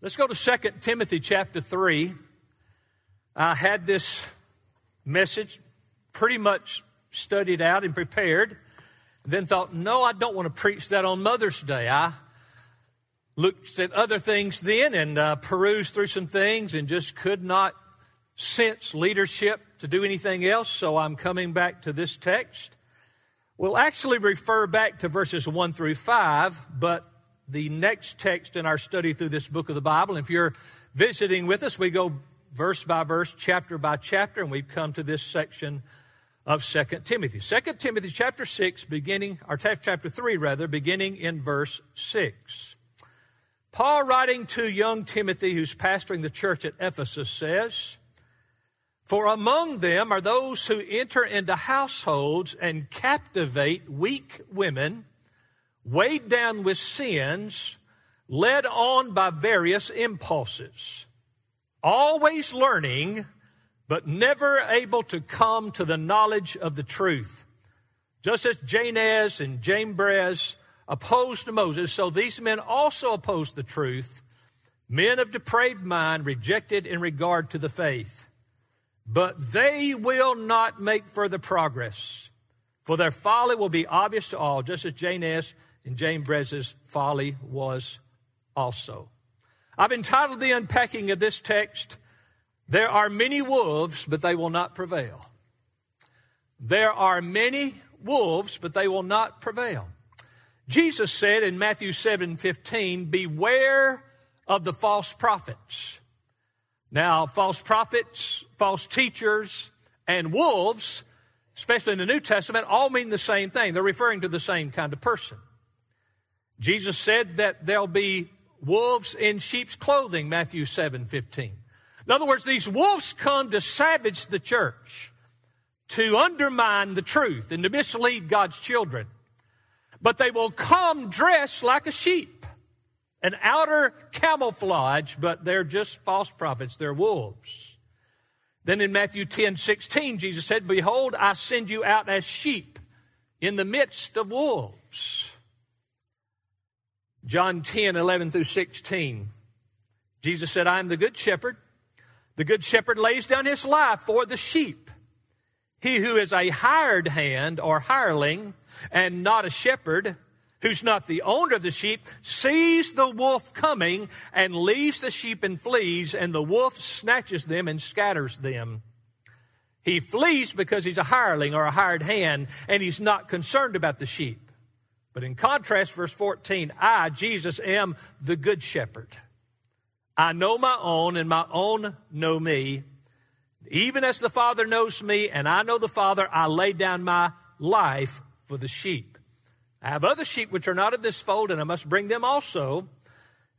Let's go to 2 Timothy chapter 3. I had this message pretty much studied out and prepared. Then thought, no, I don't want to preach that on Mother's Day. I looked at other things then and uh, perused through some things and just could not sense leadership to do anything else. So I'm coming back to this text. We'll actually refer back to verses 1 through 5, but the next text in our study through this book of the Bible. If you're visiting with us, we go verse by verse, chapter by chapter, and we've come to this section of 2 Timothy. 2 Timothy chapter 6, beginning, or chapter 3 rather, beginning in verse 6. Paul, writing to young Timothy, who's pastoring the church at Ephesus, says, For among them are those who enter into households and captivate weak women weighed down with sins, led on by various impulses, always learning, but never able to come to the knowledge of the truth. Just as Jannes and Jambres opposed Moses, so these men also opposed the truth, men of depraved mind rejected in regard to the faith. But they will not make further progress, for their folly will be obvious to all, just as Jannes and Jambres's folly was also. I've entitled the unpacking of this text, There Are Many Wolves, but They Will Not Prevail. There are many wolves, but they will not prevail. Jesus said in Matthew 7 15, Beware of the false prophets. Now, false prophets, false teachers, and wolves, especially in the New Testament, all mean the same thing. They're referring to the same kind of person. Jesus said that there'll be wolves in sheep's clothing, Matthew 7 15. In other words, these wolves come to savage the church, to undermine the truth, and to mislead God's children. But they will come dressed like a sheep, an outer camouflage, but they're just false prophets, they're wolves. Then in Matthew 10 16, Jesus said, Behold, I send you out as sheep in the midst of wolves. John 10, 11 through 16. Jesus said, I am the good shepherd. The good shepherd lays down his life for the sheep. He who is a hired hand or hireling and not a shepherd, who's not the owner of the sheep, sees the wolf coming and leaves the sheep and flees, and the wolf snatches them and scatters them. He flees because he's a hireling or a hired hand, and he's not concerned about the sheep. But in contrast, verse 14, I, Jesus, am the good shepherd. I know my own, and my own know me. Even as the Father knows me, and I know the Father, I lay down my life for the sheep. I have other sheep which are not of this fold, and I must bring them also.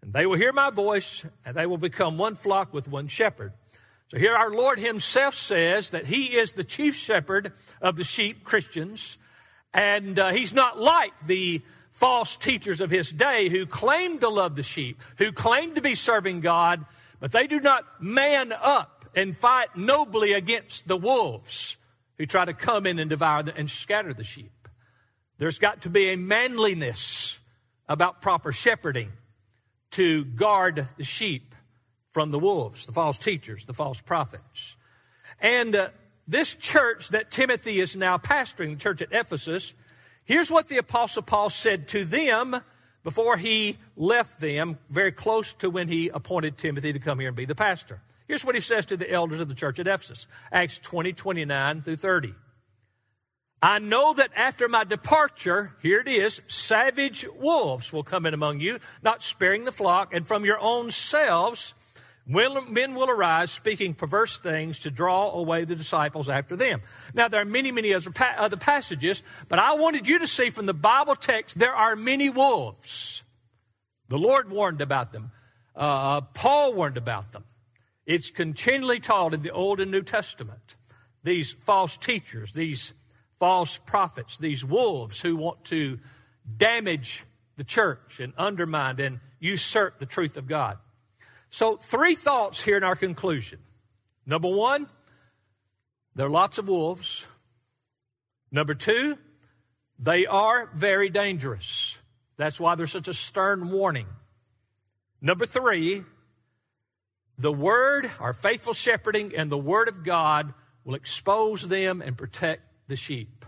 And they will hear my voice, and they will become one flock with one shepherd. So here our Lord Himself says that He is the chief shepherd of the sheep, Christians. And uh, he's not like the false teachers of his day who claim to love the sheep, who claim to be serving God, but they do not man up and fight nobly against the wolves who try to come in and devour and scatter the sheep. There's got to be a manliness about proper shepherding to guard the sheep from the wolves, the false teachers, the false prophets. And uh, this church that Timothy is now pastoring, the church at Ephesus, here's what the Apostle Paul said to them before he left them, very close to when he appointed Timothy to come here and be the pastor. Here's what he says to the elders of the church at Ephesus Acts 20, 29 through 30. I know that after my departure, here it is, savage wolves will come in among you, not sparing the flock, and from your own selves Men will arise speaking perverse things to draw away the disciples after them. Now, there are many, many other passages, but I wanted you to see from the Bible text there are many wolves. The Lord warned about them. Uh, Paul warned about them. It's continually taught in the Old and New Testament. These false teachers, these false prophets, these wolves who want to damage the church and undermine and usurp the truth of God. So, three thoughts here in our conclusion. Number one, there are lots of wolves. Number two, they are very dangerous. That's why there's such a stern warning. Number three, the Word, our faithful shepherding, and the Word of God will expose them and protect the sheep.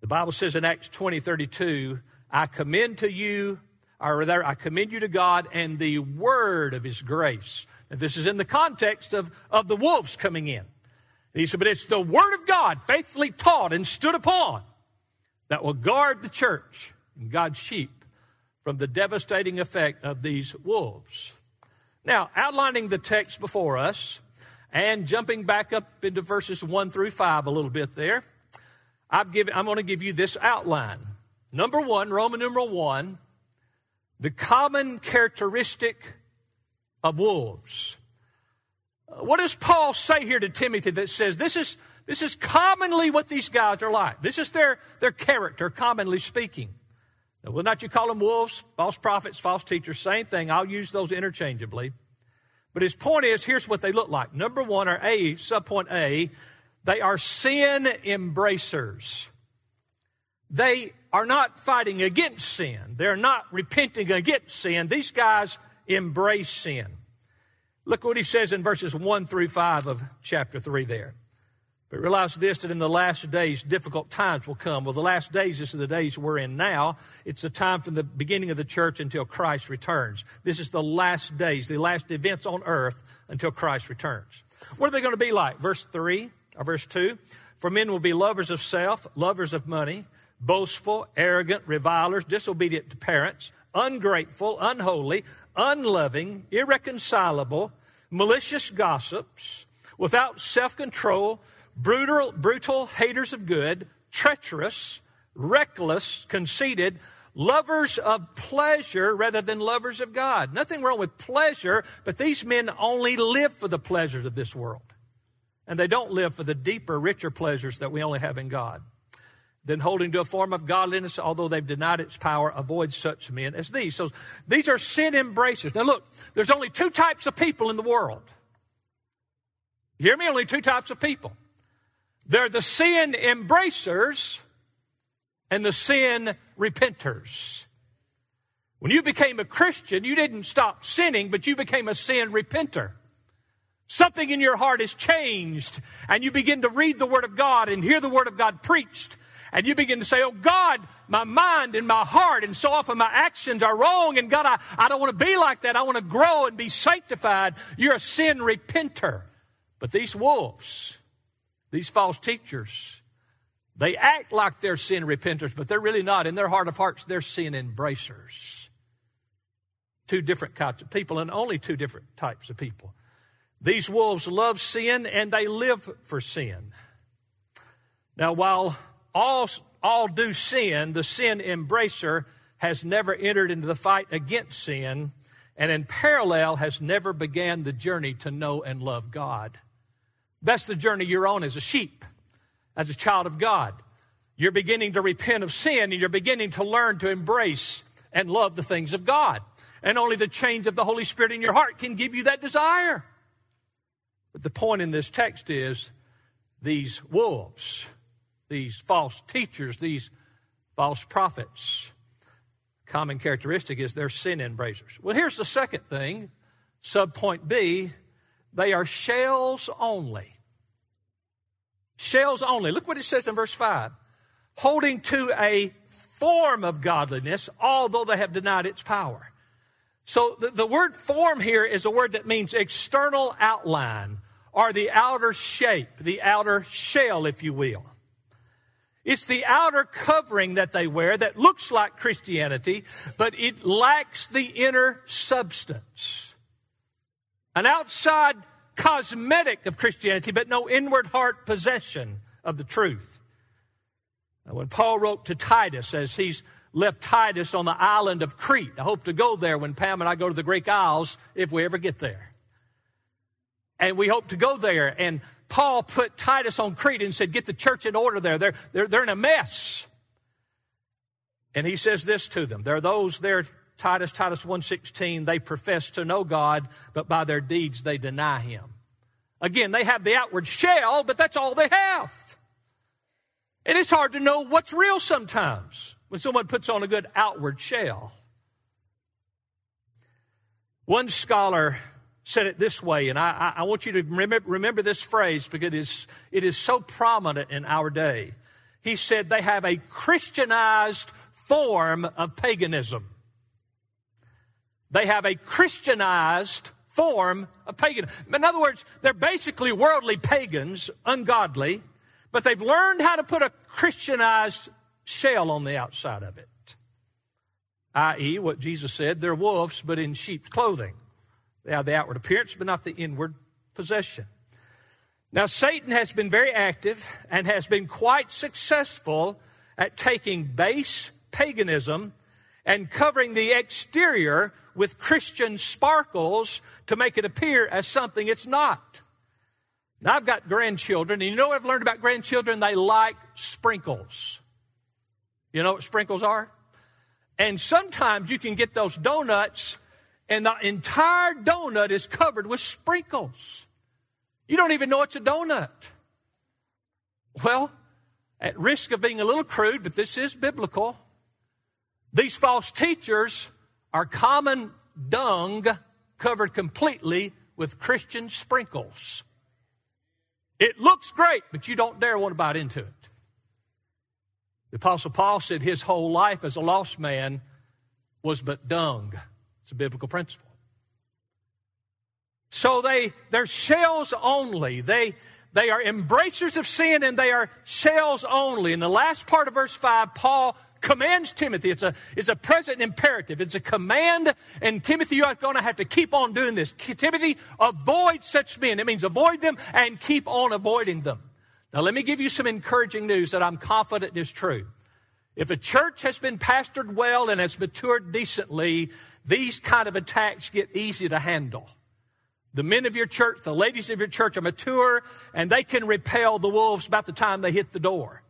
The Bible says in Acts 20 32, I commend to you, or I commend you to God and the Word of His grace. And this is in the context of, of the wolves coming in. And he said, But it's the Word of God, faithfully taught and stood upon, that will guard the church and God's sheep from the devastating effect of these wolves. Now, outlining the text before us and jumping back up into verses 1 through 5 a little bit there, I've given, I'm going to give you this outline. Number one, Roman numeral one, the common characteristic of wolves. Uh, what does Paul say here to Timothy that says this is, this is commonly what these guys are like? This is their, their character, commonly speaking. Now, will not you call them wolves, false prophets, false teachers? Same thing. I'll use those interchangeably. But his point is here's what they look like. Number one, or A, subpoint A, they are sin embracers. They are not fighting against sin. They're not repenting against sin. These guys embrace sin. Look what he says in verses 1 through 5 of chapter 3 there. But realize this that in the last days, difficult times will come. Well, the last days, is the days we're in now. It's the time from the beginning of the church until Christ returns. This is the last days, the last events on earth until Christ returns. What are they going to be like? Verse 3 or verse 2 For men will be lovers of self, lovers of money, boastful, arrogant, revilers, disobedient to parents, ungrateful, unholy, unloving, irreconcilable, malicious gossips, without self control brutal, brutal haters of good, treacherous, reckless, conceited, lovers of pleasure rather than lovers of God. Nothing wrong with pleasure, but these men only live for the pleasures of this world. And they don't live for the deeper, richer pleasures that we only have in God. Then holding to a form of godliness, although they've denied its power, avoid such men as these. So these are sin embracers. Now look, there's only two types of people in the world. You hear me? Only two types of people. They're the sin embracers and the sin repenters. When you became a Christian, you didn't stop sinning, but you became a sin repenter. Something in your heart has changed, and you begin to read the Word of God and hear the Word of God preached, and you begin to say, Oh God, my mind and my heart, and so often my actions are wrong, and God, I, I don't want to be like that. I want to grow and be sanctified. You're a sin repenter. But these wolves, these false teachers, they act like they're sin repenters, but they're really not. In their heart of hearts, they're sin embracers. Two different types of people, and only two different types of people. These wolves love sin and they live for sin. Now, while all, all do sin, the sin embracer has never entered into the fight against sin, and in parallel has never began the journey to know and love God. That's the journey you're on as a sheep, as a child of God. You're beginning to repent of sin and you're beginning to learn to embrace and love the things of God. And only the change of the Holy Spirit in your heart can give you that desire. But the point in this text is these wolves, these false teachers, these false prophets, common characteristic is they're sin embracers. Well, here's the second thing, subpoint B, they are shells only. Shells only. Look what it says in verse 5. Holding to a form of godliness, although they have denied its power. So the, the word form here is a word that means external outline or the outer shape, the outer shell, if you will. It's the outer covering that they wear that looks like Christianity, but it lacks the inner substance. An outside cosmetic of Christianity, but no inward heart possession of the truth. Now, when Paul wrote to Titus, as he's left Titus on the island of Crete, I hope to go there when Pam and I go to the Greek Isles if we ever get there. And we hope to go there. And Paul put Titus on Crete and said, Get the church in order there. They're, they're, they're in a mess. And he says this to them There are those there Titus, Titus 1.16, they profess to know God, but by their deeds they deny Him. Again, they have the outward shell, but that's all they have. And it's hard to know what's real sometimes when someone puts on a good outward shell. One scholar said it this way, and I, I want you to remember, remember this phrase because it is, it is so prominent in our day. He said they have a Christianized form of paganism. They have a Christianized form of paganism. In other words, they're basically worldly pagans, ungodly, but they've learned how to put a Christianized shell on the outside of it. I.e., what Jesus said, they're wolves, but in sheep's clothing. They have the outward appearance, but not the inward possession. Now, Satan has been very active and has been quite successful at taking base paganism and covering the exterior with Christian sparkles to make it appear as something it's not. Now, I've got grandchildren, and you know what I've learned about grandchildren? They like sprinkles. You know what sprinkles are? And sometimes you can get those donuts and the entire donut is covered with sprinkles. You don't even know it's a donut. Well, at risk of being a little crude, but this is biblical, these false teachers are common dung covered completely with Christian sprinkles. It looks great, but you don't dare want to bite into it. The Apostle Paul said his whole life as a lost man was but dung. It's a biblical principle. So they, they're shells only. They, they are embracers of sin and they are shells only. In the last part of verse 5, Paul commands Timothy. It's a, it's a present imperative. It's a command, and Timothy, you are going to have to keep on doing this. Timothy, avoid such men. It means avoid them and keep on avoiding them. Now, let me give you some encouraging news that I'm confident is true. If a church has been pastored well and has matured decently, these kind of attacks get easy to handle. The men of your church, the ladies of your church are mature and they can repel the wolves about the time they hit the door.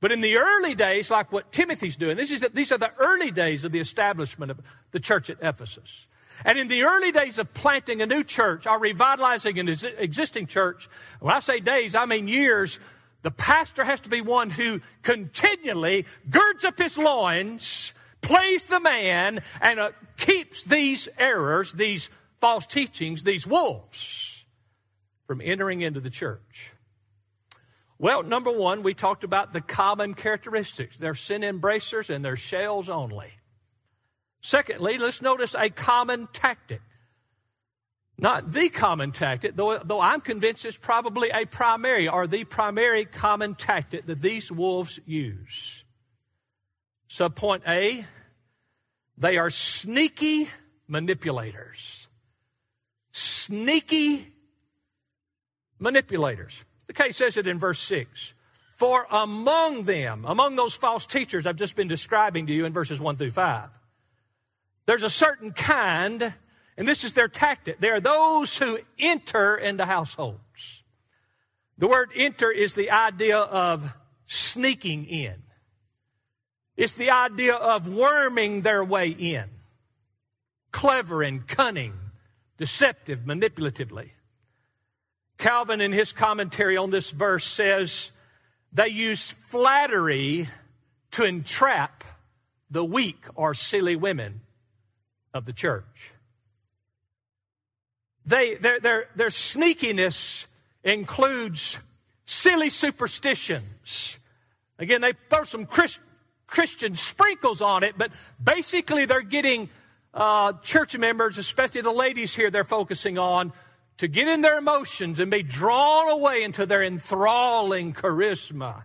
But in the early days, like what Timothy's doing, this is the, these are the early days of the establishment of the church at Ephesus. And in the early days of planting a new church or revitalizing an existing church, when I say days, I mean years, the pastor has to be one who continually girds up his loins, plays the man, and uh, keeps these errors, these false teachings, these wolves from entering into the church. Well, number one, we talked about the common characteristics. They're sin embracers and they're shells only. Secondly, let's notice a common tactic. Not the common tactic, though, though I'm convinced it's probably a primary or the primary common tactic that these wolves use. Subpoint A, they are sneaky manipulators. Sneaky manipulators. The case says it in verse 6. For among them, among those false teachers I've just been describing to you in verses 1 through 5, there's a certain kind, and this is their tactic. They are those who enter into households. The word enter is the idea of sneaking in. It's the idea of worming their way in. Clever and cunning, deceptive, manipulatively. Calvin, in his commentary on this verse, says they use flattery to entrap the weak or silly women of the church. They, their, their, their sneakiness includes silly superstitions. Again, they throw some Christ, Christian sprinkles on it, but basically they're getting uh, church members, especially the ladies here, they're focusing on to get in their emotions and be drawn away into their enthralling charisma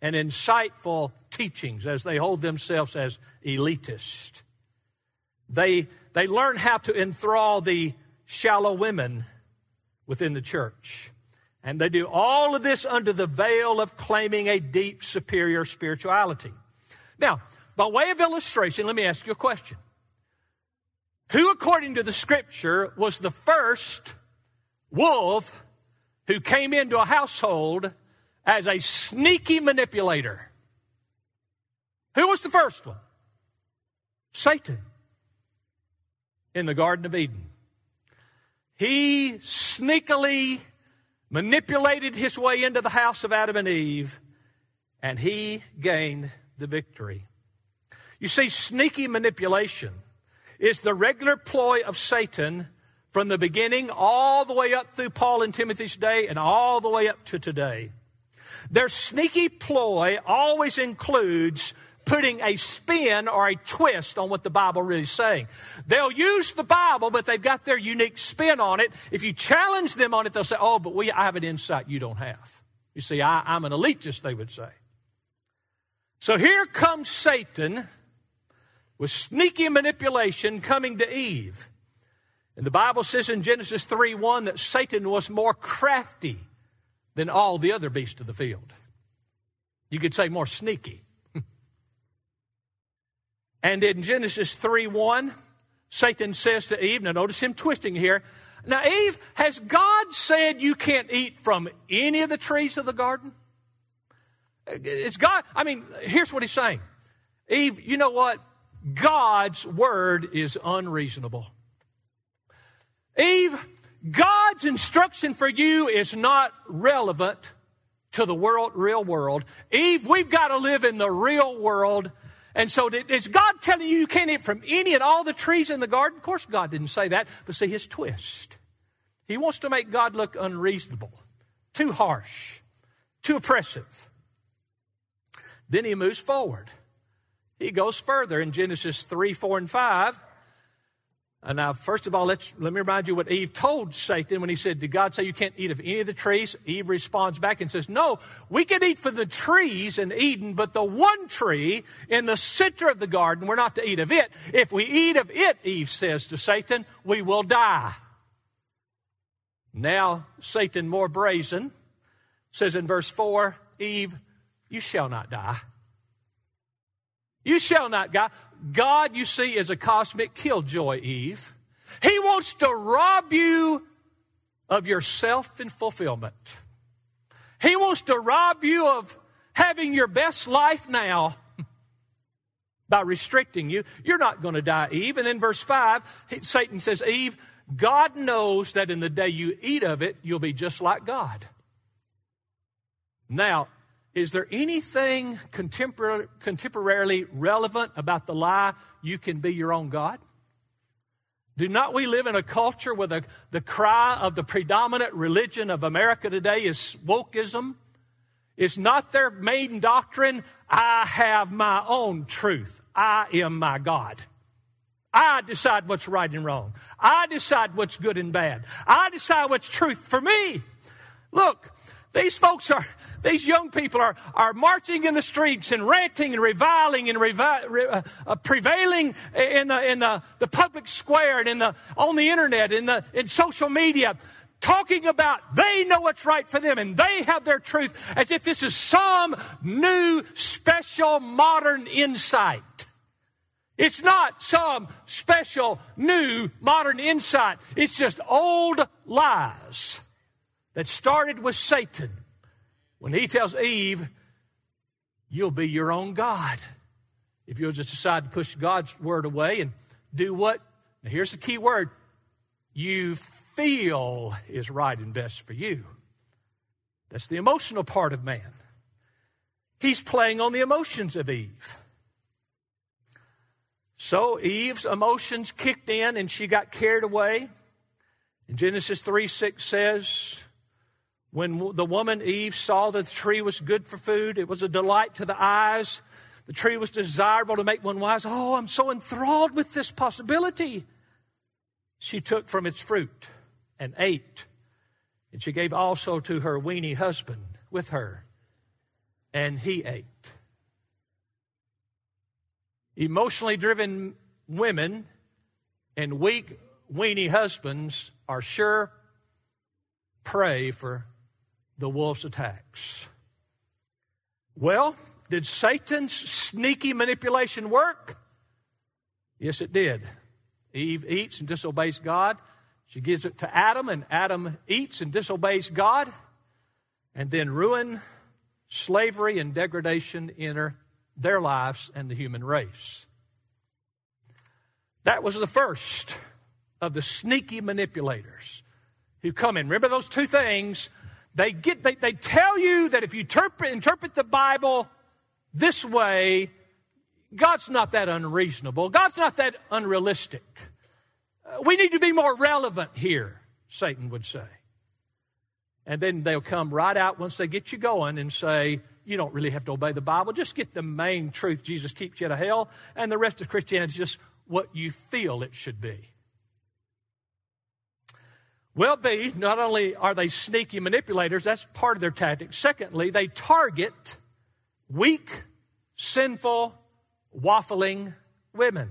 and insightful teachings as they hold themselves as elitist. They, they learn how to enthrall the shallow women within the church. And they do all of this under the veil of claiming a deep, superior spirituality. Now, by way of illustration, let me ask you a question. Who, according to the scripture, was the first wolf who came into a household as a sneaky manipulator? Who was the first one? Satan in the Garden of Eden. He sneakily manipulated his way into the house of Adam and Eve, and he gained the victory. You see, sneaky manipulation is the regular ploy of Satan from the beginning all the way up through Paul and Timothy's day and all the way up to today. Their sneaky ploy always includes putting a spin or a twist on what the Bible really is saying. They'll use the Bible, but they've got their unique spin on it. If you challenge them on it, they'll say, Oh, but we, I have an insight you don't have. You see, I, I'm an elitist, they would say. So here comes Satan with sneaky manipulation coming to Eve. And the Bible says in Genesis 3 1 that Satan was more crafty than all the other beasts of the field. You could say more sneaky. and in Genesis 3 1, Satan says to Eve, now notice him twisting here. Now, Eve, has God said you can't eat from any of the trees of the garden? It's God. I mean, here's what he's saying Eve, you know what? God's word is unreasonable. Eve, God's instruction for you is not relevant to the world, real world. Eve, we've got to live in the real world. And so, is God telling you you can't eat from any and all the trees in the garden? Of course, God didn't say that, but see his twist. He wants to make God look unreasonable, too harsh, too oppressive. Then he moves forward. He goes further in Genesis 3, 4, and 5. And now, first of all, let's, let me remind you what Eve told Satan when he said, Did God say you can't eat of any of the trees? Eve responds back and says, No, we can eat from the trees in Eden, but the one tree in the center of the garden, we're not to eat of it. If we eat of it, Eve says to Satan, we will die. Now, Satan, more brazen, says in verse 4 Eve, you shall not die. You shall not die. God, you see, is a cosmic killjoy, Eve. He wants to rob you of your self and fulfillment. He wants to rob you of having your best life now by restricting you. You're not going to die, Eve. And then verse 5, Satan says, Eve, God knows that in the day you eat of it, you'll be just like God. Now, is there anything contemporarily relevant about the lie you can be your own God? Do not we live in a culture where the, the cry of the predominant religion of America today is wokeism? Is not their main doctrine, I have my own truth. I am my God. I decide what's right and wrong. I decide what's good and bad. I decide what's truth for me. Look, these folks are, these young people are, are marching in the streets and ranting and reviling and revi- uh, uh, prevailing in, the, in the, the public square and in the, on the internet, in, the, in social media, talking about they know what's right for them and they have their truth as if this is some new, special, modern insight. It's not some special, new, modern insight. It's just old lies that started with Satan when he tells Eve, You'll be your own God. If you'll just decide to push God's word away and do what? Now, here's the key word you feel is right and best for you. That's the emotional part of man. He's playing on the emotions of Eve. So Eve's emotions kicked in and she got carried away. In Genesis 3 6 says, when the woman Eve saw that the tree was good for food, it was a delight to the eyes. The tree was desirable to make one wise. Oh, I'm so enthralled with this possibility. She took from its fruit and ate. And she gave also to her weeny husband with her, and he ate. Emotionally driven women and weak weenie husbands are sure prey for the wolf's attacks. Well, did Satan's sneaky manipulation work? Yes, it did. Eve eats and disobeys God. She gives it to Adam, and Adam eats and disobeys God. And then ruin, slavery, and degradation enter their lives and the human race. That was the first of the sneaky manipulators who come in. Remember those two things they get they, they tell you that if you interpret, interpret the Bible this way, God's not that unreasonable. God's not that unrealistic. Uh, we need to be more relevant here, Satan would say. And then they'll come right out once they get you going and say, you don't really have to obey the Bible. Just get the main truth Jesus keeps you out of hell, and the rest of Christianity is just what you feel it should be. Well, B, not only are they sneaky manipulators, that's part of their tactic. Secondly, they target weak, sinful, waffling women.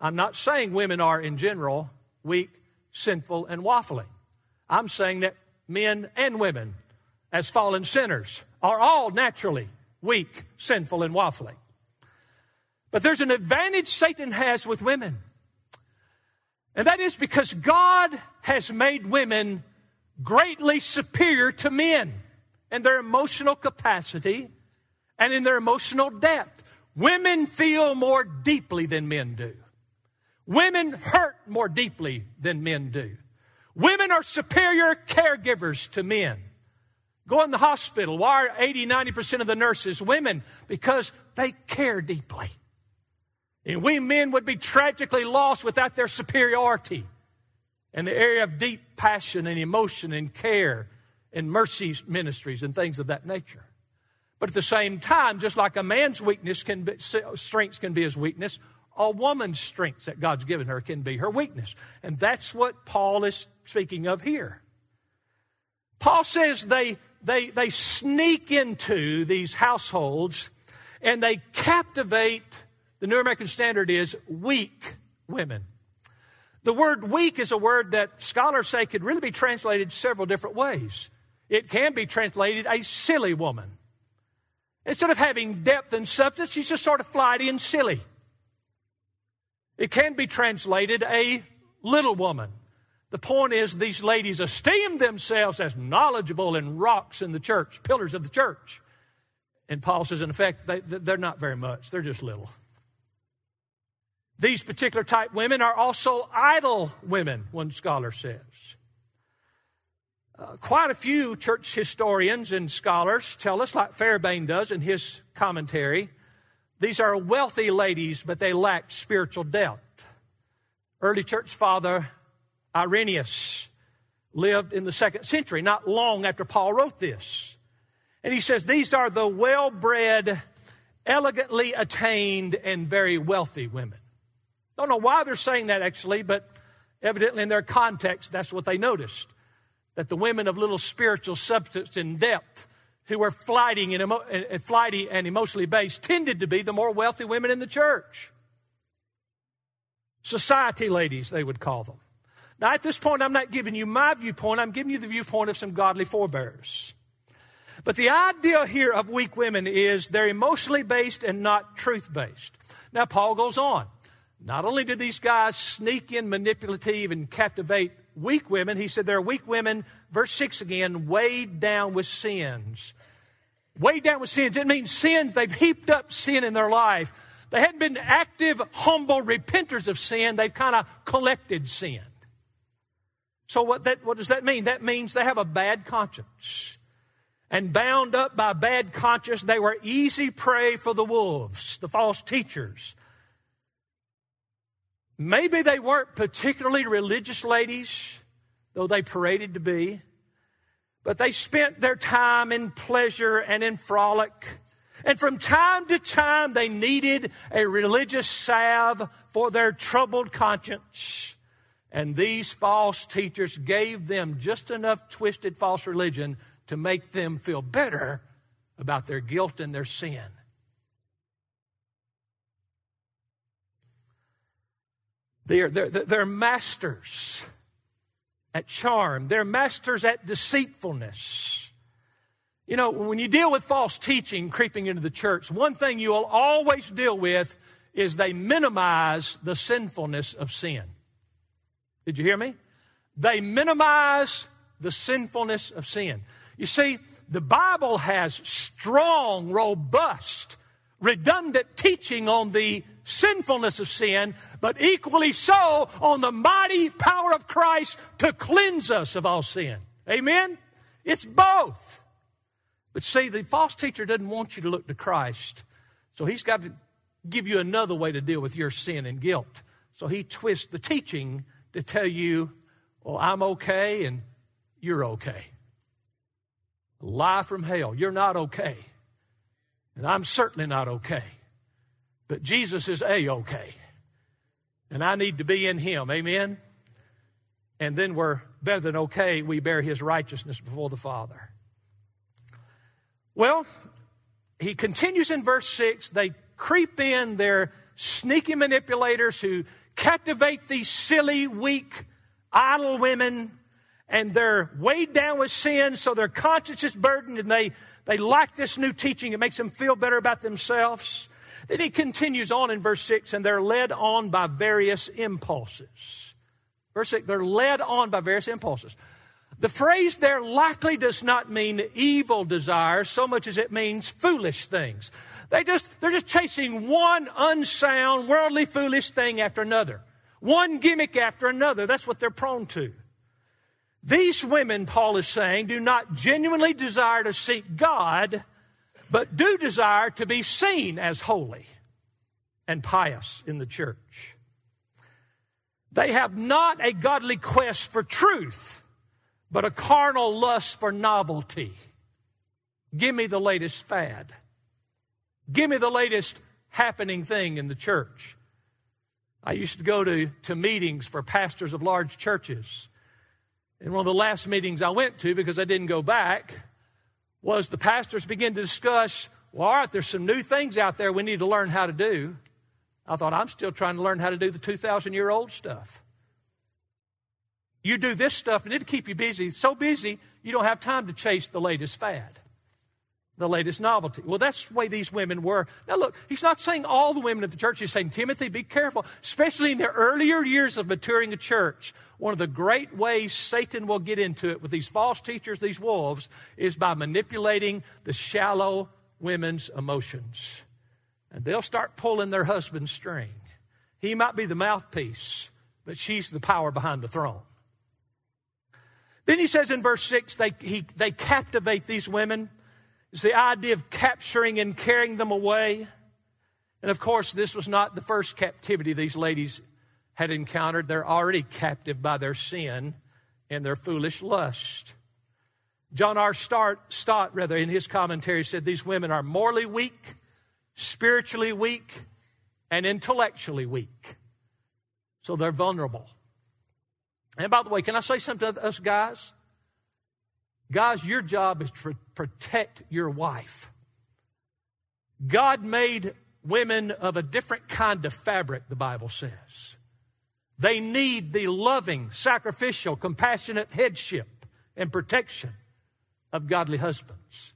I'm not saying women are in general weak, sinful, and waffling. I'm saying that men and women, as fallen sinners, are all naturally weak, sinful, and waffling. But there's an advantage Satan has with women. And that is because God has made women greatly superior to men in their emotional capacity and in their emotional depth. Women feel more deeply than men do. Women hurt more deeply than men do. Women are superior caregivers to men. Go in the hospital. Why are 80, 90% of the nurses women? Because they care deeply. And we men would be tragically lost without their superiority in the area of deep passion and emotion and care and mercy ministries and things of that nature. But at the same time, just like a man's weakness can be, strengths can be his weakness, a woman's strengths that God's given her can be her weakness. And that's what Paul is speaking of here. Paul says they, they, they sneak into these households and they captivate, the New American Standard is weak women. The word weak is a word that scholars say could really be translated several different ways. It can be translated a silly woman. Instead of having depth and substance, she's just sort of flighty and silly. It can be translated a little woman. The point is, these ladies esteem themselves as knowledgeable and rocks in the church, pillars of the church. And Paul says, in effect, they, they're not very much, they're just little. These particular type women are also idle women, one scholar says. Uh, quite a few church historians and scholars tell us, like Fairbairn does in his commentary, these are wealthy ladies, but they lack spiritual depth. Early church father Irenaeus lived in the second century, not long after Paul wrote this. And he says, These are the well bred, elegantly attained, and very wealthy women. Don't know why they're saying that actually, but evidently in their context, that's what they noticed. That the women of little spiritual substance and depth who were flighty and, emo- flighty and emotionally based tended to be the more wealthy women in the church. Society ladies, they would call them. Now, at this point, I'm not giving you my viewpoint, I'm giving you the viewpoint of some godly forebears. But the idea here of weak women is they're emotionally based and not truth based. Now, Paul goes on. Not only did these guys sneak in manipulative and captivate weak women. He said they're weak women, verse 6 again, weighed down with sins. Weighed down with sins. It means sins, they've heaped up sin in their life. They hadn't been active, humble repenters of sin. They've kind of collected sin. So what, that, what does that mean? That means they have a bad conscience. And bound up by bad conscience, they were easy prey for the wolves, the false teachers, Maybe they weren't particularly religious ladies, though they paraded to be, but they spent their time in pleasure and in frolic. And from time to time, they needed a religious salve for their troubled conscience. And these false teachers gave them just enough twisted false religion to make them feel better about their guilt and their sin. They're, they're, they're masters at charm, they're masters at deceitfulness. You know, when you deal with false teaching creeping into the church, one thing you will always deal with is they minimize the sinfulness of sin. Did you hear me? They minimize the sinfulness of sin. You see, the Bible has strong, robust, redundant teaching on the sinfulness of sin, but equally so on the mighty power of Christ to cleanse us of all sin. Amen? It's both. But see, the false teacher doesn't want you to look to Christ. So he's got to give you another way to deal with your sin and guilt. So he twists the teaching to tell you, well, I'm okay and you're okay. Lie from hell. You're not okay. And I'm certainly not okay. But Jesus is a okay. And I need to be in him. Amen? And then we're better than okay. We bear his righteousness before the Father. Well, he continues in verse 6. They creep in, they're sneaky manipulators who captivate these silly, weak, idle women, and they're weighed down with sin, so their conscience is burdened, and they, they like this new teaching. It makes them feel better about themselves. Then he continues on in verse 6, and they're led on by various impulses. Verse 6, they're led on by various impulses. The phrase there likely does not mean evil desires so much as it means foolish things. They just, they're just chasing one unsound, worldly, foolish thing after another. One gimmick after another. That's what they're prone to. These women, Paul is saying, do not genuinely desire to seek God, but do desire to be seen as holy and pious in the church. They have not a godly quest for truth, but a carnal lust for novelty. Give me the latest fad. Give me the latest happening thing in the church. I used to go to, to meetings for pastors of large churches. And one of the last meetings I went to, because I didn't go back, was the pastors began to discuss, well, all right, there's some new things out there we need to learn how to do. I thought, I'm still trying to learn how to do the 2,000 year old stuff. You do this stuff and it'll keep you busy, so busy you don't have time to chase the latest fad the latest novelty. Well, that's the way these women were. Now, look, he's not saying all the women of the church. He's saying, Timothy, be careful, especially in the earlier years of maturing a church. One of the great ways Satan will get into it with these false teachers, these wolves, is by manipulating the shallow women's emotions. And they'll start pulling their husband's string. He might be the mouthpiece, but she's the power behind the throne. Then he says in verse 6 they, he, they captivate these women it's the idea of capturing and carrying them away. And of course, this was not the first captivity these ladies had encountered. They're already captive by their sin and their foolish lust. John R. Stott, rather, in his commentary, said these women are morally weak, spiritually weak, and intellectually weak. So they're vulnerable. And by the way, can I say something to us guys? Guys, your job is to protect your wife. God made women of a different kind of fabric, the Bible says. They need the loving, sacrificial, compassionate headship and protection of godly husbands.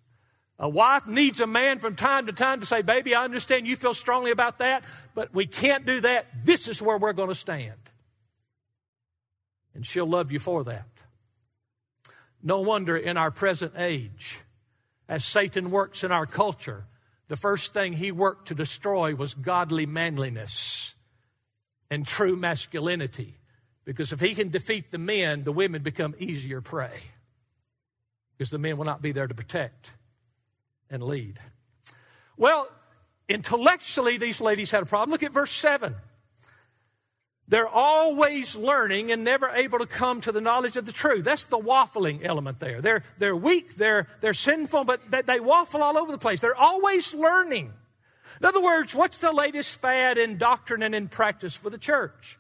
A wife needs a man from time to time to say, Baby, I understand you feel strongly about that, but we can't do that. This is where we're going to stand. And she'll love you for that. No wonder in our present age, as Satan works in our culture, the first thing he worked to destroy was godly manliness and true masculinity. Because if he can defeat the men, the women become easier prey. Because the men will not be there to protect and lead. Well, intellectually, these ladies had a problem. Look at verse 7. They're always learning and never able to come to the knowledge of the truth. That's the waffling element there. They're, they're weak, they're, they're sinful, but they, they waffle all over the place. They're always learning. In other words, what's the latest fad in doctrine and in practice for the church?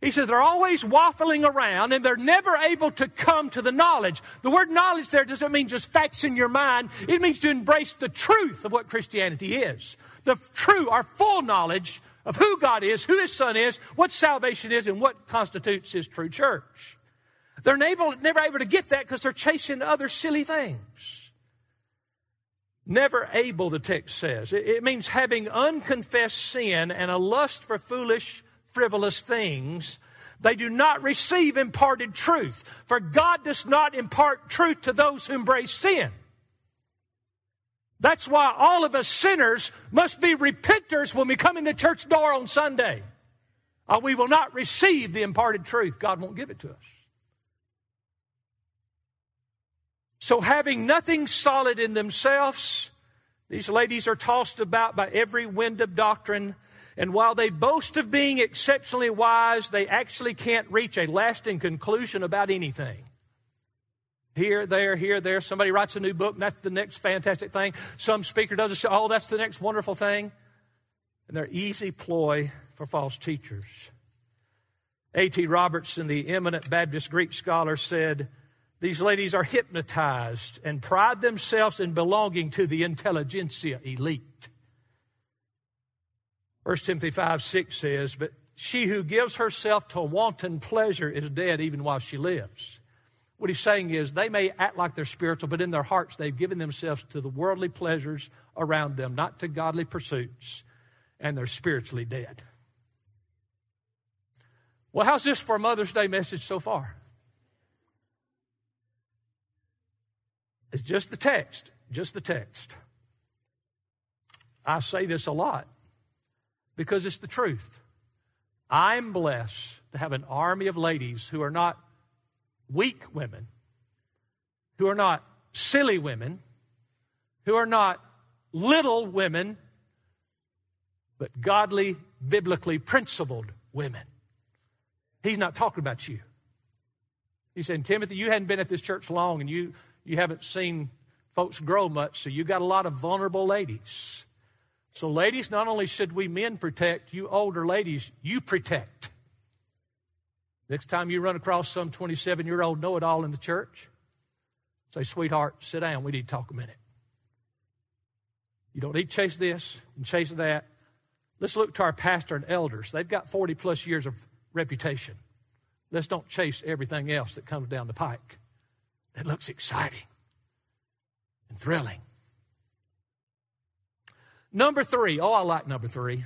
He says they're always waffling around and they're never able to come to the knowledge. The word knowledge there doesn't mean just facts in your mind. It means to embrace the truth of what Christianity is. The true, our full knowledge of who God is, who His Son is, what salvation is, and what constitutes His true church. They're never, never able to get that because they're chasing other silly things. Never able, the text says. It, it means having unconfessed sin and a lust for foolish, frivolous things. They do not receive imparted truth. For God does not impart truth to those who embrace sin. That's why all of us sinners must be repenters when we come in the church door on Sunday. Or we will not receive the imparted truth. God won't give it to us. So, having nothing solid in themselves, these ladies are tossed about by every wind of doctrine. And while they boast of being exceptionally wise, they actually can't reach a lasting conclusion about anything. Here, there, here, there. Somebody writes a new book, and that's the next fantastic thing. Some speaker does a show, oh, that's the next wonderful thing. And they're easy ploy for false teachers. A.T. Robertson, the eminent Baptist Greek scholar, said, These ladies are hypnotized and pride themselves in belonging to the intelligentsia elite. 1 Timothy 5 6 says, But she who gives herself to wanton pleasure is dead even while she lives. What he's saying is they may act like they're spiritual, but in their hearts they've given themselves to the worldly pleasures around them, not to godly pursuits, and they're spiritually dead. Well, how's this for a Mother's Day message so far? It's just the text, just the text. I say this a lot because it's the truth. I'm blessed to have an army of ladies who are not weak women, who are not silly women, who are not little women, but godly, biblically principled women. He's not talking about you. He said, Timothy, you hadn't been at this church long and you, you haven't seen folks grow much, so you got a lot of vulnerable ladies. So, ladies, not only should we men protect, you older ladies, you protect. Next time you run across some 27 year old know it all in the church, say, sweetheart, sit down. We need to talk a minute. You don't need to chase this and chase that. Let's look to our pastor and elders. They've got 40 plus years of reputation. Let's don't chase everything else that comes down the pike. That looks exciting and thrilling. Number three, oh, I like number three.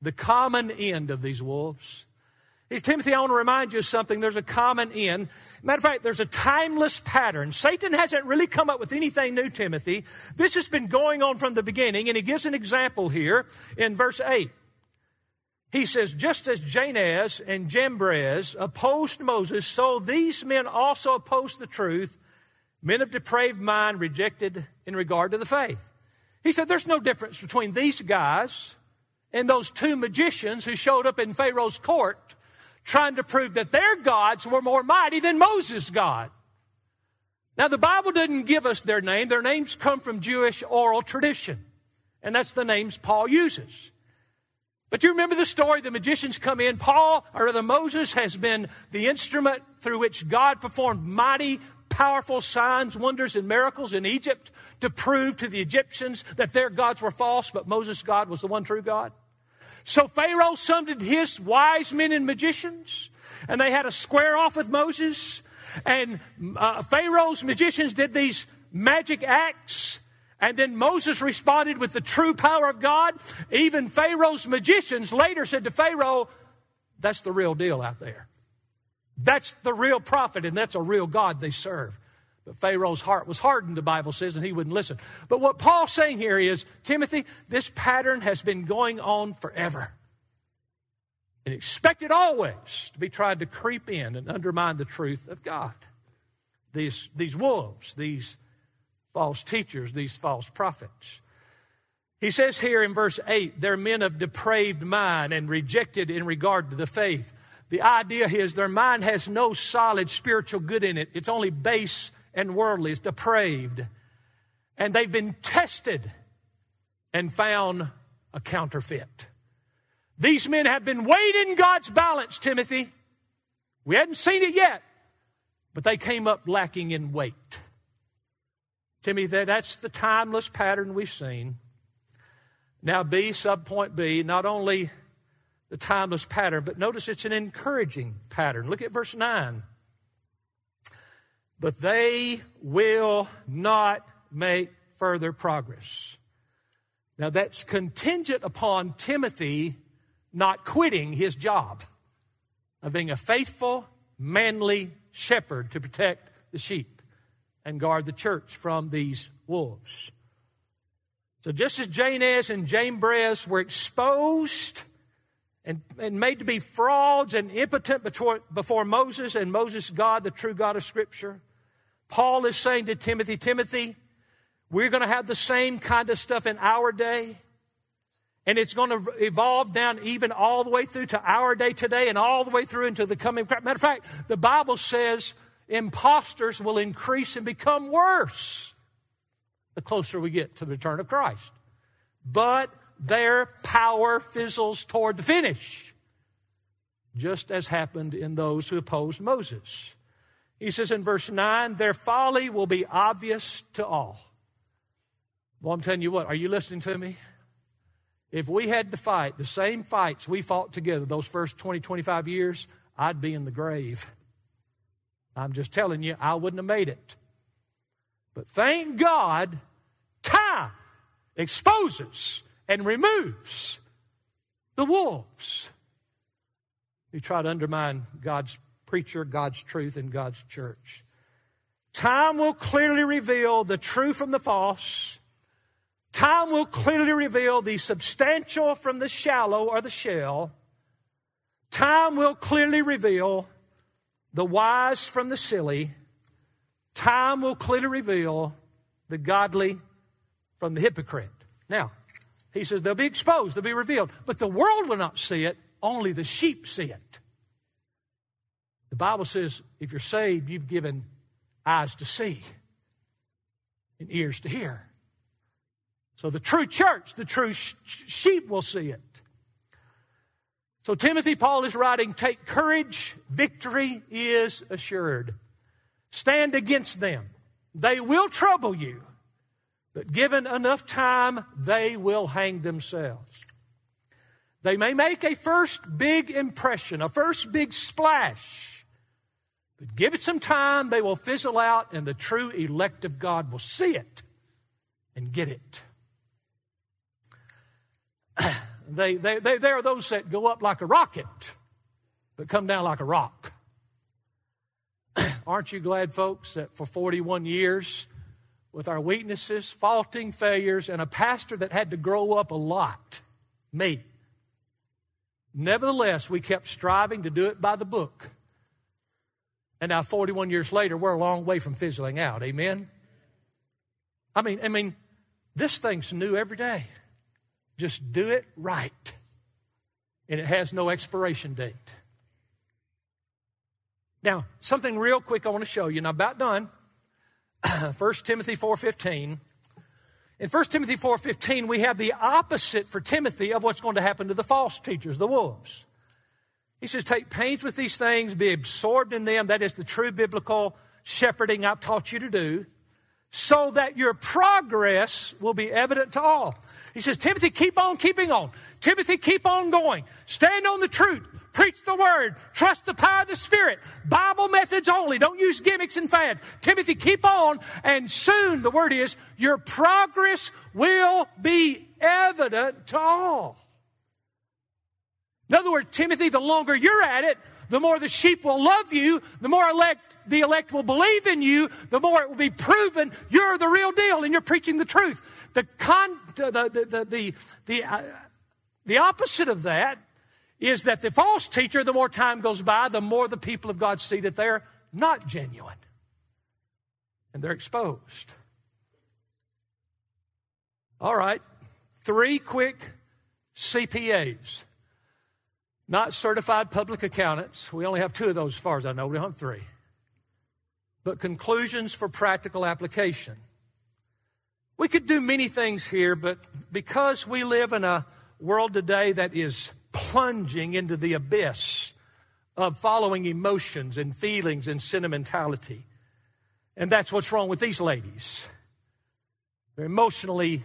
The common end of these wolves. Timothy, I want to remind you of something. There's a common end. Matter of fact, there's a timeless pattern. Satan hasn't really come up with anything new, Timothy. This has been going on from the beginning, and he gives an example here in verse 8. He says, just as Jannes and Jambres opposed Moses, so these men also opposed the truth. Men of depraved mind rejected in regard to the faith. He said, There's no difference between these guys and those two magicians who showed up in Pharaoh's court trying to prove that their gods were more mighty than Moses' God. Now, the Bible didn't give us their name. Their names come from Jewish oral tradition. And that's the names Paul uses. But you remember the story, the magicians come in. Paul, or rather Moses, has been the instrument through which God performed mighty, powerful signs, wonders, and miracles in Egypt to prove to the Egyptians that their gods were false, but Moses' God was the one true God. So Pharaoh summoned his wise men and magicians, and they had a square off with Moses. And uh, Pharaoh's magicians did these magic acts. And then Moses responded with the true power of God. Even Pharaoh's magicians later said to Pharaoh, That's the real deal out there. That's the real prophet, and that's a real God they serve. But Pharaoh's heart was hardened, the Bible says, and he wouldn't listen. But what Paul's saying here is Timothy, this pattern has been going on forever. And expected always to be tried to creep in and undermine the truth of God. These, these wolves, these false teachers, these false prophets. He says here in verse 8, they're men of depraved mind and rejected in regard to the faith. The idea is their mind has no solid spiritual good in it, it's only base and worldly, depraved. And they've been tested and found a counterfeit. These men have been weighed in God's balance, Timothy. We hadn't seen it yet, but they came up lacking in weight. Timothy, that's the timeless pattern we've seen. Now, B, subpoint B, not only the timeless pattern, but notice it's an encouraging pattern. Look at verse 9 but they will not make further progress. Now, that's contingent upon Timothy not quitting his job of being a faithful, manly shepherd to protect the sheep and guard the church from these wolves. So, just as Jannes and Jambres were exposed and, and made to be frauds and impotent before, before Moses and Moses, God, the true God of Scripture, Paul is saying to Timothy, Timothy, we're going to have the same kind of stuff in our day. And it's going to evolve down even all the way through to our day today and all the way through into the coming. Matter of fact, the Bible says imposters will increase and become worse the closer we get to the return of Christ. But their power fizzles toward the finish, just as happened in those who opposed Moses. He says in verse 9, their folly will be obvious to all. Well, I'm telling you what, are you listening to me? If we had to fight the same fights we fought together those first 20, 25 years, I'd be in the grave. I'm just telling you, I wouldn't have made it. But thank God, time exposes and removes the wolves who try to undermine God's preacher, God's truth, and God's church. Time will clearly reveal the true from the false Time will clearly reveal the substantial from the shallow or the shell. Time will clearly reveal the wise from the silly. Time will clearly reveal the godly from the hypocrite. Now, he says they'll be exposed, they'll be revealed, but the world will not see it, only the sheep see it. The Bible says if you're saved, you've given eyes to see and ears to hear. So the true church, the true sheep will see it. So Timothy, Paul is writing, take courage, victory is assured. Stand against them. They will trouble you, but given enough time, they will hang themselves. They may make a first big impression, a first big splash, but give it some time, they will fizzle out, and the true elect of God will see it and get it. they, they, they, they are those that go up like a rocket, but come down like a rock. Aren't you glad, folks, that for 41 years, with our weaknesses, faulting, failures, and a pastor that had to grow up a lot, me, nevertheless, we kept striving to do it by the book. And now, 41 years later, we're a long way from fizzling out. Amen? I mean, I mean, this thing's new every day. Just do it right. And it has no expiration date. Now, something real quick I want to show you, and I'm about done. 1 Timothy 4.15. In 1 Timothy 4.15, we have the opposite for Timothy of what's going to happen to the false teachers, the wolves. He says, take pains with these things, be absorbed in them. That is the true biblical shepherding I've taught you to do so that your progress will be evident to all. He says, Timothy, keep on keeping on. Timothy, keep on going. Stand on the truth. Preach the word. Trust the power of the Spirit. Bible methods only. Don't use gimmicks and fads. Timothy, keep on. And soon, the word is, your progress will be evident to all. In other words, Timothy, the longer you're at it, the more the sheep will love you, the more elect, the elect will believe in you, the more it will be proven you're the real deal and you're preaching the truth. The, con, the, the, the, the, the, uh, the opposite of that is that the false teacher, the more time goes by, the more the people of God see that they're not genuine and they're exposed. All right, three quick CPAs not certified public accountants. We only have two of those as far as I know. We don't have three. But conclusions for practical application. We could do many things here, but because we live in a world today that is plunging into the abyss of following emotions and feelings and sentimentality, and that's what's wrong with these ladies. They're emotionally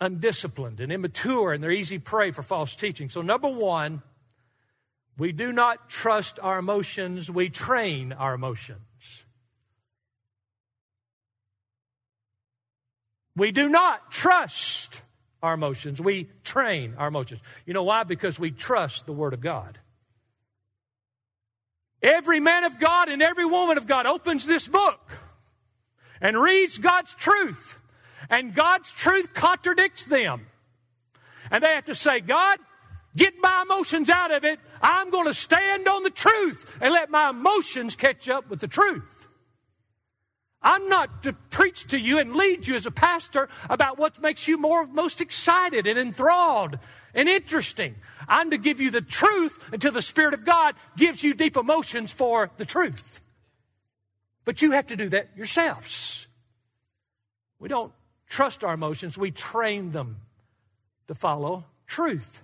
undisciplined and immature, and they're easy prey for false teaching. So, number one, we do not trust our emotions, we train our emotions. We do not trust our emotions, we train our emotions. You know why? Because we trust the Word of God. Every man of God and every woman of God opens this book and reads God's truth and God's truth contradicts them. And they have to say, God, get my emotions out of it. I'm going to stand on the truth and let my emotions catch up with the truth. I'm not to preach to you and lead you as a pastor about what makes you more most excited and enthralled and interesting. I'm to give you the truth until the Spirit of God gives you deep emotions for the truth. But you have to do that yourselves. We don't trust our emotions, we train them to follow truth.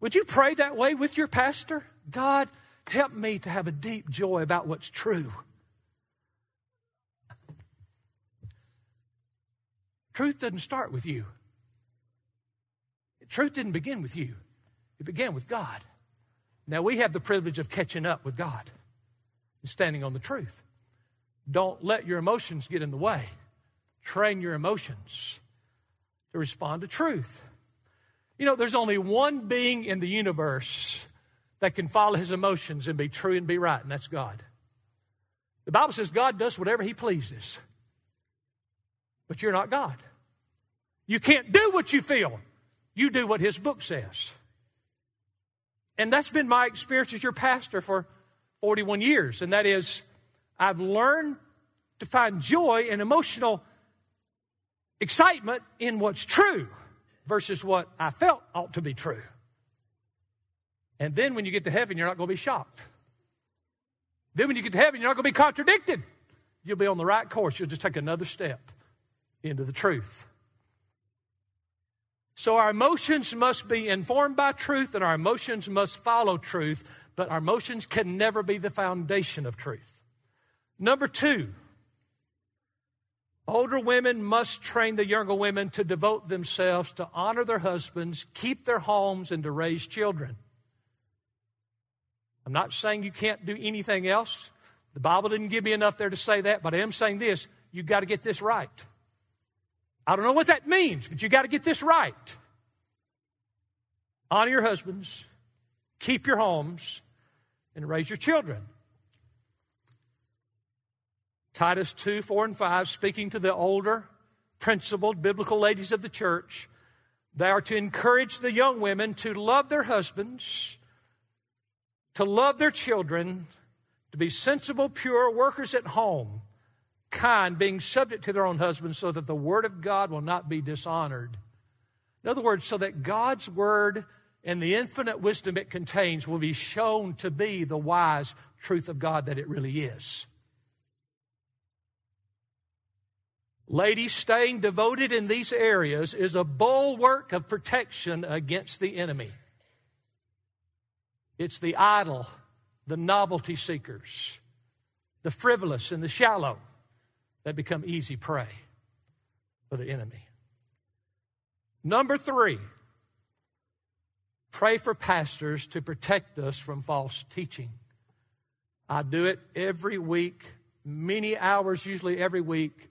Would you pray that way with your pastor? God, help me to have a deep joy about what's true. Truth doesn't start with you. Truth didn't begin with you. It began with God. Now we have the privilege of catching up with God and standing on the truth. Don't let your emotions get in the way. Train your emotions to respond to truth. You know, there's only one being in the universe that can follow his emotions and be true and be right, and that's God. The Bible says God does whatever he pleases. But you're not God. You can't do what you feel. You do what his book says. And that's been my experience as your pastor for 41 years. And that is, I've learned to find joy and emotional excitement in what's true versus what I felt ought to be true. And then when you get to heaven, you're not going to be shocked. Then when you get to heaven, you're not going to be contradicted. You'll be on the right course. You'll just take another step into the truth. So our emotions must be informed by truth and our emotions must follow truth, but our emotions can never be the foundation of truth. Number two, older women must train the younger women to devote themselves to honor their husbands, keep their homes, and to raise children. I'm not saying you can't do anything else. The Bible didn't give me enough there to say that, but I am saying this you've got to get this right. I don't know what that means, but you've got to get this right. Honor your husbands, keep your homes, and raise your children. Titus 2, 4, and 5, speaking to the older, principled, biblical ladies of the church, they are to encourage the young women to love their husbands, to love their children, to be sensible, pure workers at home kind, being subject to their own husbands, so that the word of God will not be dishonored. In other words, so that God's word and the infinite wisdom it contains will be shown to be the wise truth of God that it really is. Ladies, staying devoted in these areas is a bulwark of protection against the enemy. It's the idle, the novelty seekers, the frivolous, and the shallow that become easy prey for the enemy. Number three, pray for pastors to protect us from false teaching. I do it every week, many hours, usually every week,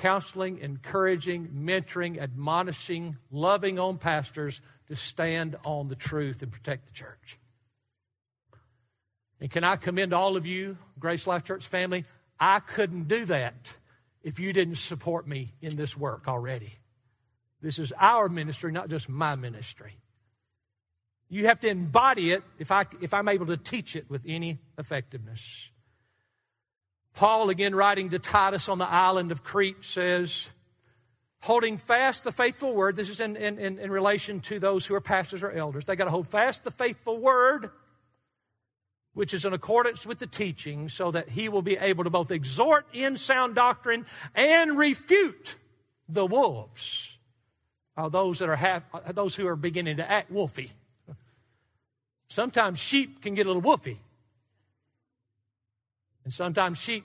counseling, encouraging, mentoring, admonishing, loving on pastors to stand on the truth and protect the church. And can I commend all of you, Grace Life Church family? I couldn't do that if you didn't support me in this work already. This is our ministry, not just my ministry. You have to embody it if, I, if I'm able to teach it with any effectiveness. Paul, again writing to Titus on the island of Crete, says, holding fast the faithful word, this is in, in, in relation to those who are pastors or elders. They got to hold fast the faithful word which is in accordance with the teaching, so that he will be able to both exhort in sound doctrine and refute the wolves, those that are those who are beginning to act wolfy. Sometimes sheep can get a little wolfy, and sometimes sheep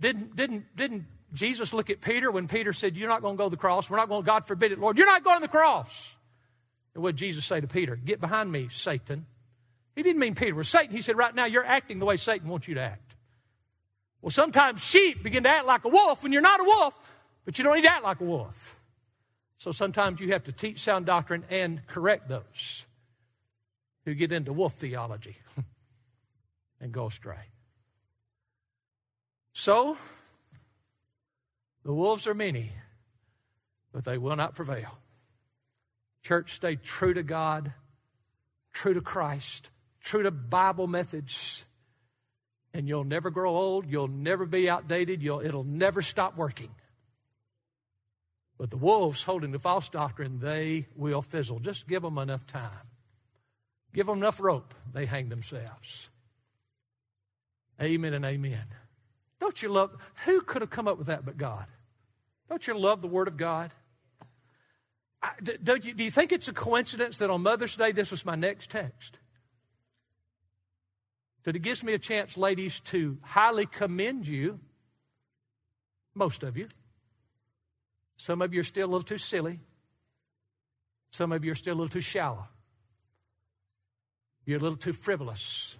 didn't didn't didn't Jesus look at Peter when Peter said, "You're not going to go to the cross. We're not going. God forbid it, Lord. You're not going to the cross." And what did Jesus say to Peter? Get behind me, Satan. He didn't mean Peter was Satan. He said, right now you're acting the way Satan wants you to act. Well, sometimes sheep begin to act like a wolf when you're not a wolf, but you don't need to act like a wolf. So sometimes you have to teach sound doctrine and correct those who get into wolf theology and go astray. So, the wolves are many, but they will not prevail. Church, stay true to God, true to Christ, true to Bible methods, and you'll never grow old, you'll never be outdated, you'll, it'll never stop working. But the wolves holding the false doctrine, they will fizzle. Just give them enough time. Give them enough rope, they hang themselves. Amen and amen. Don't you love, who could have come up with that but God? Don't you love the Word of God? don't you, do you think it's a coincidence that on Mother's Day this was my next text? That it gives me a chance, ladies, to highly commend you, most of you. Some of you are still a little too silly. Some of you are still a little too shallow. You're a little too frivolous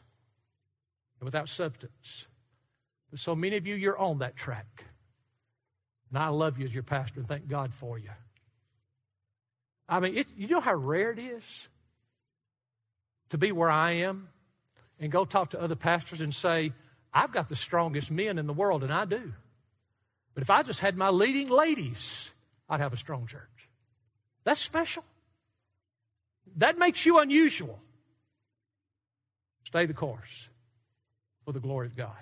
and without substance. So many of you, you're on that track. And I love you as your pastor and thank God for you. I mean, it, you know how rare it is to be where I am and go talk to other pastors and say, I've got the strongest men in the world, and I do. But if I just had my leading ladies, I'd have a strong church. That's special. That makes you unusual. Stay the course for the glory of God.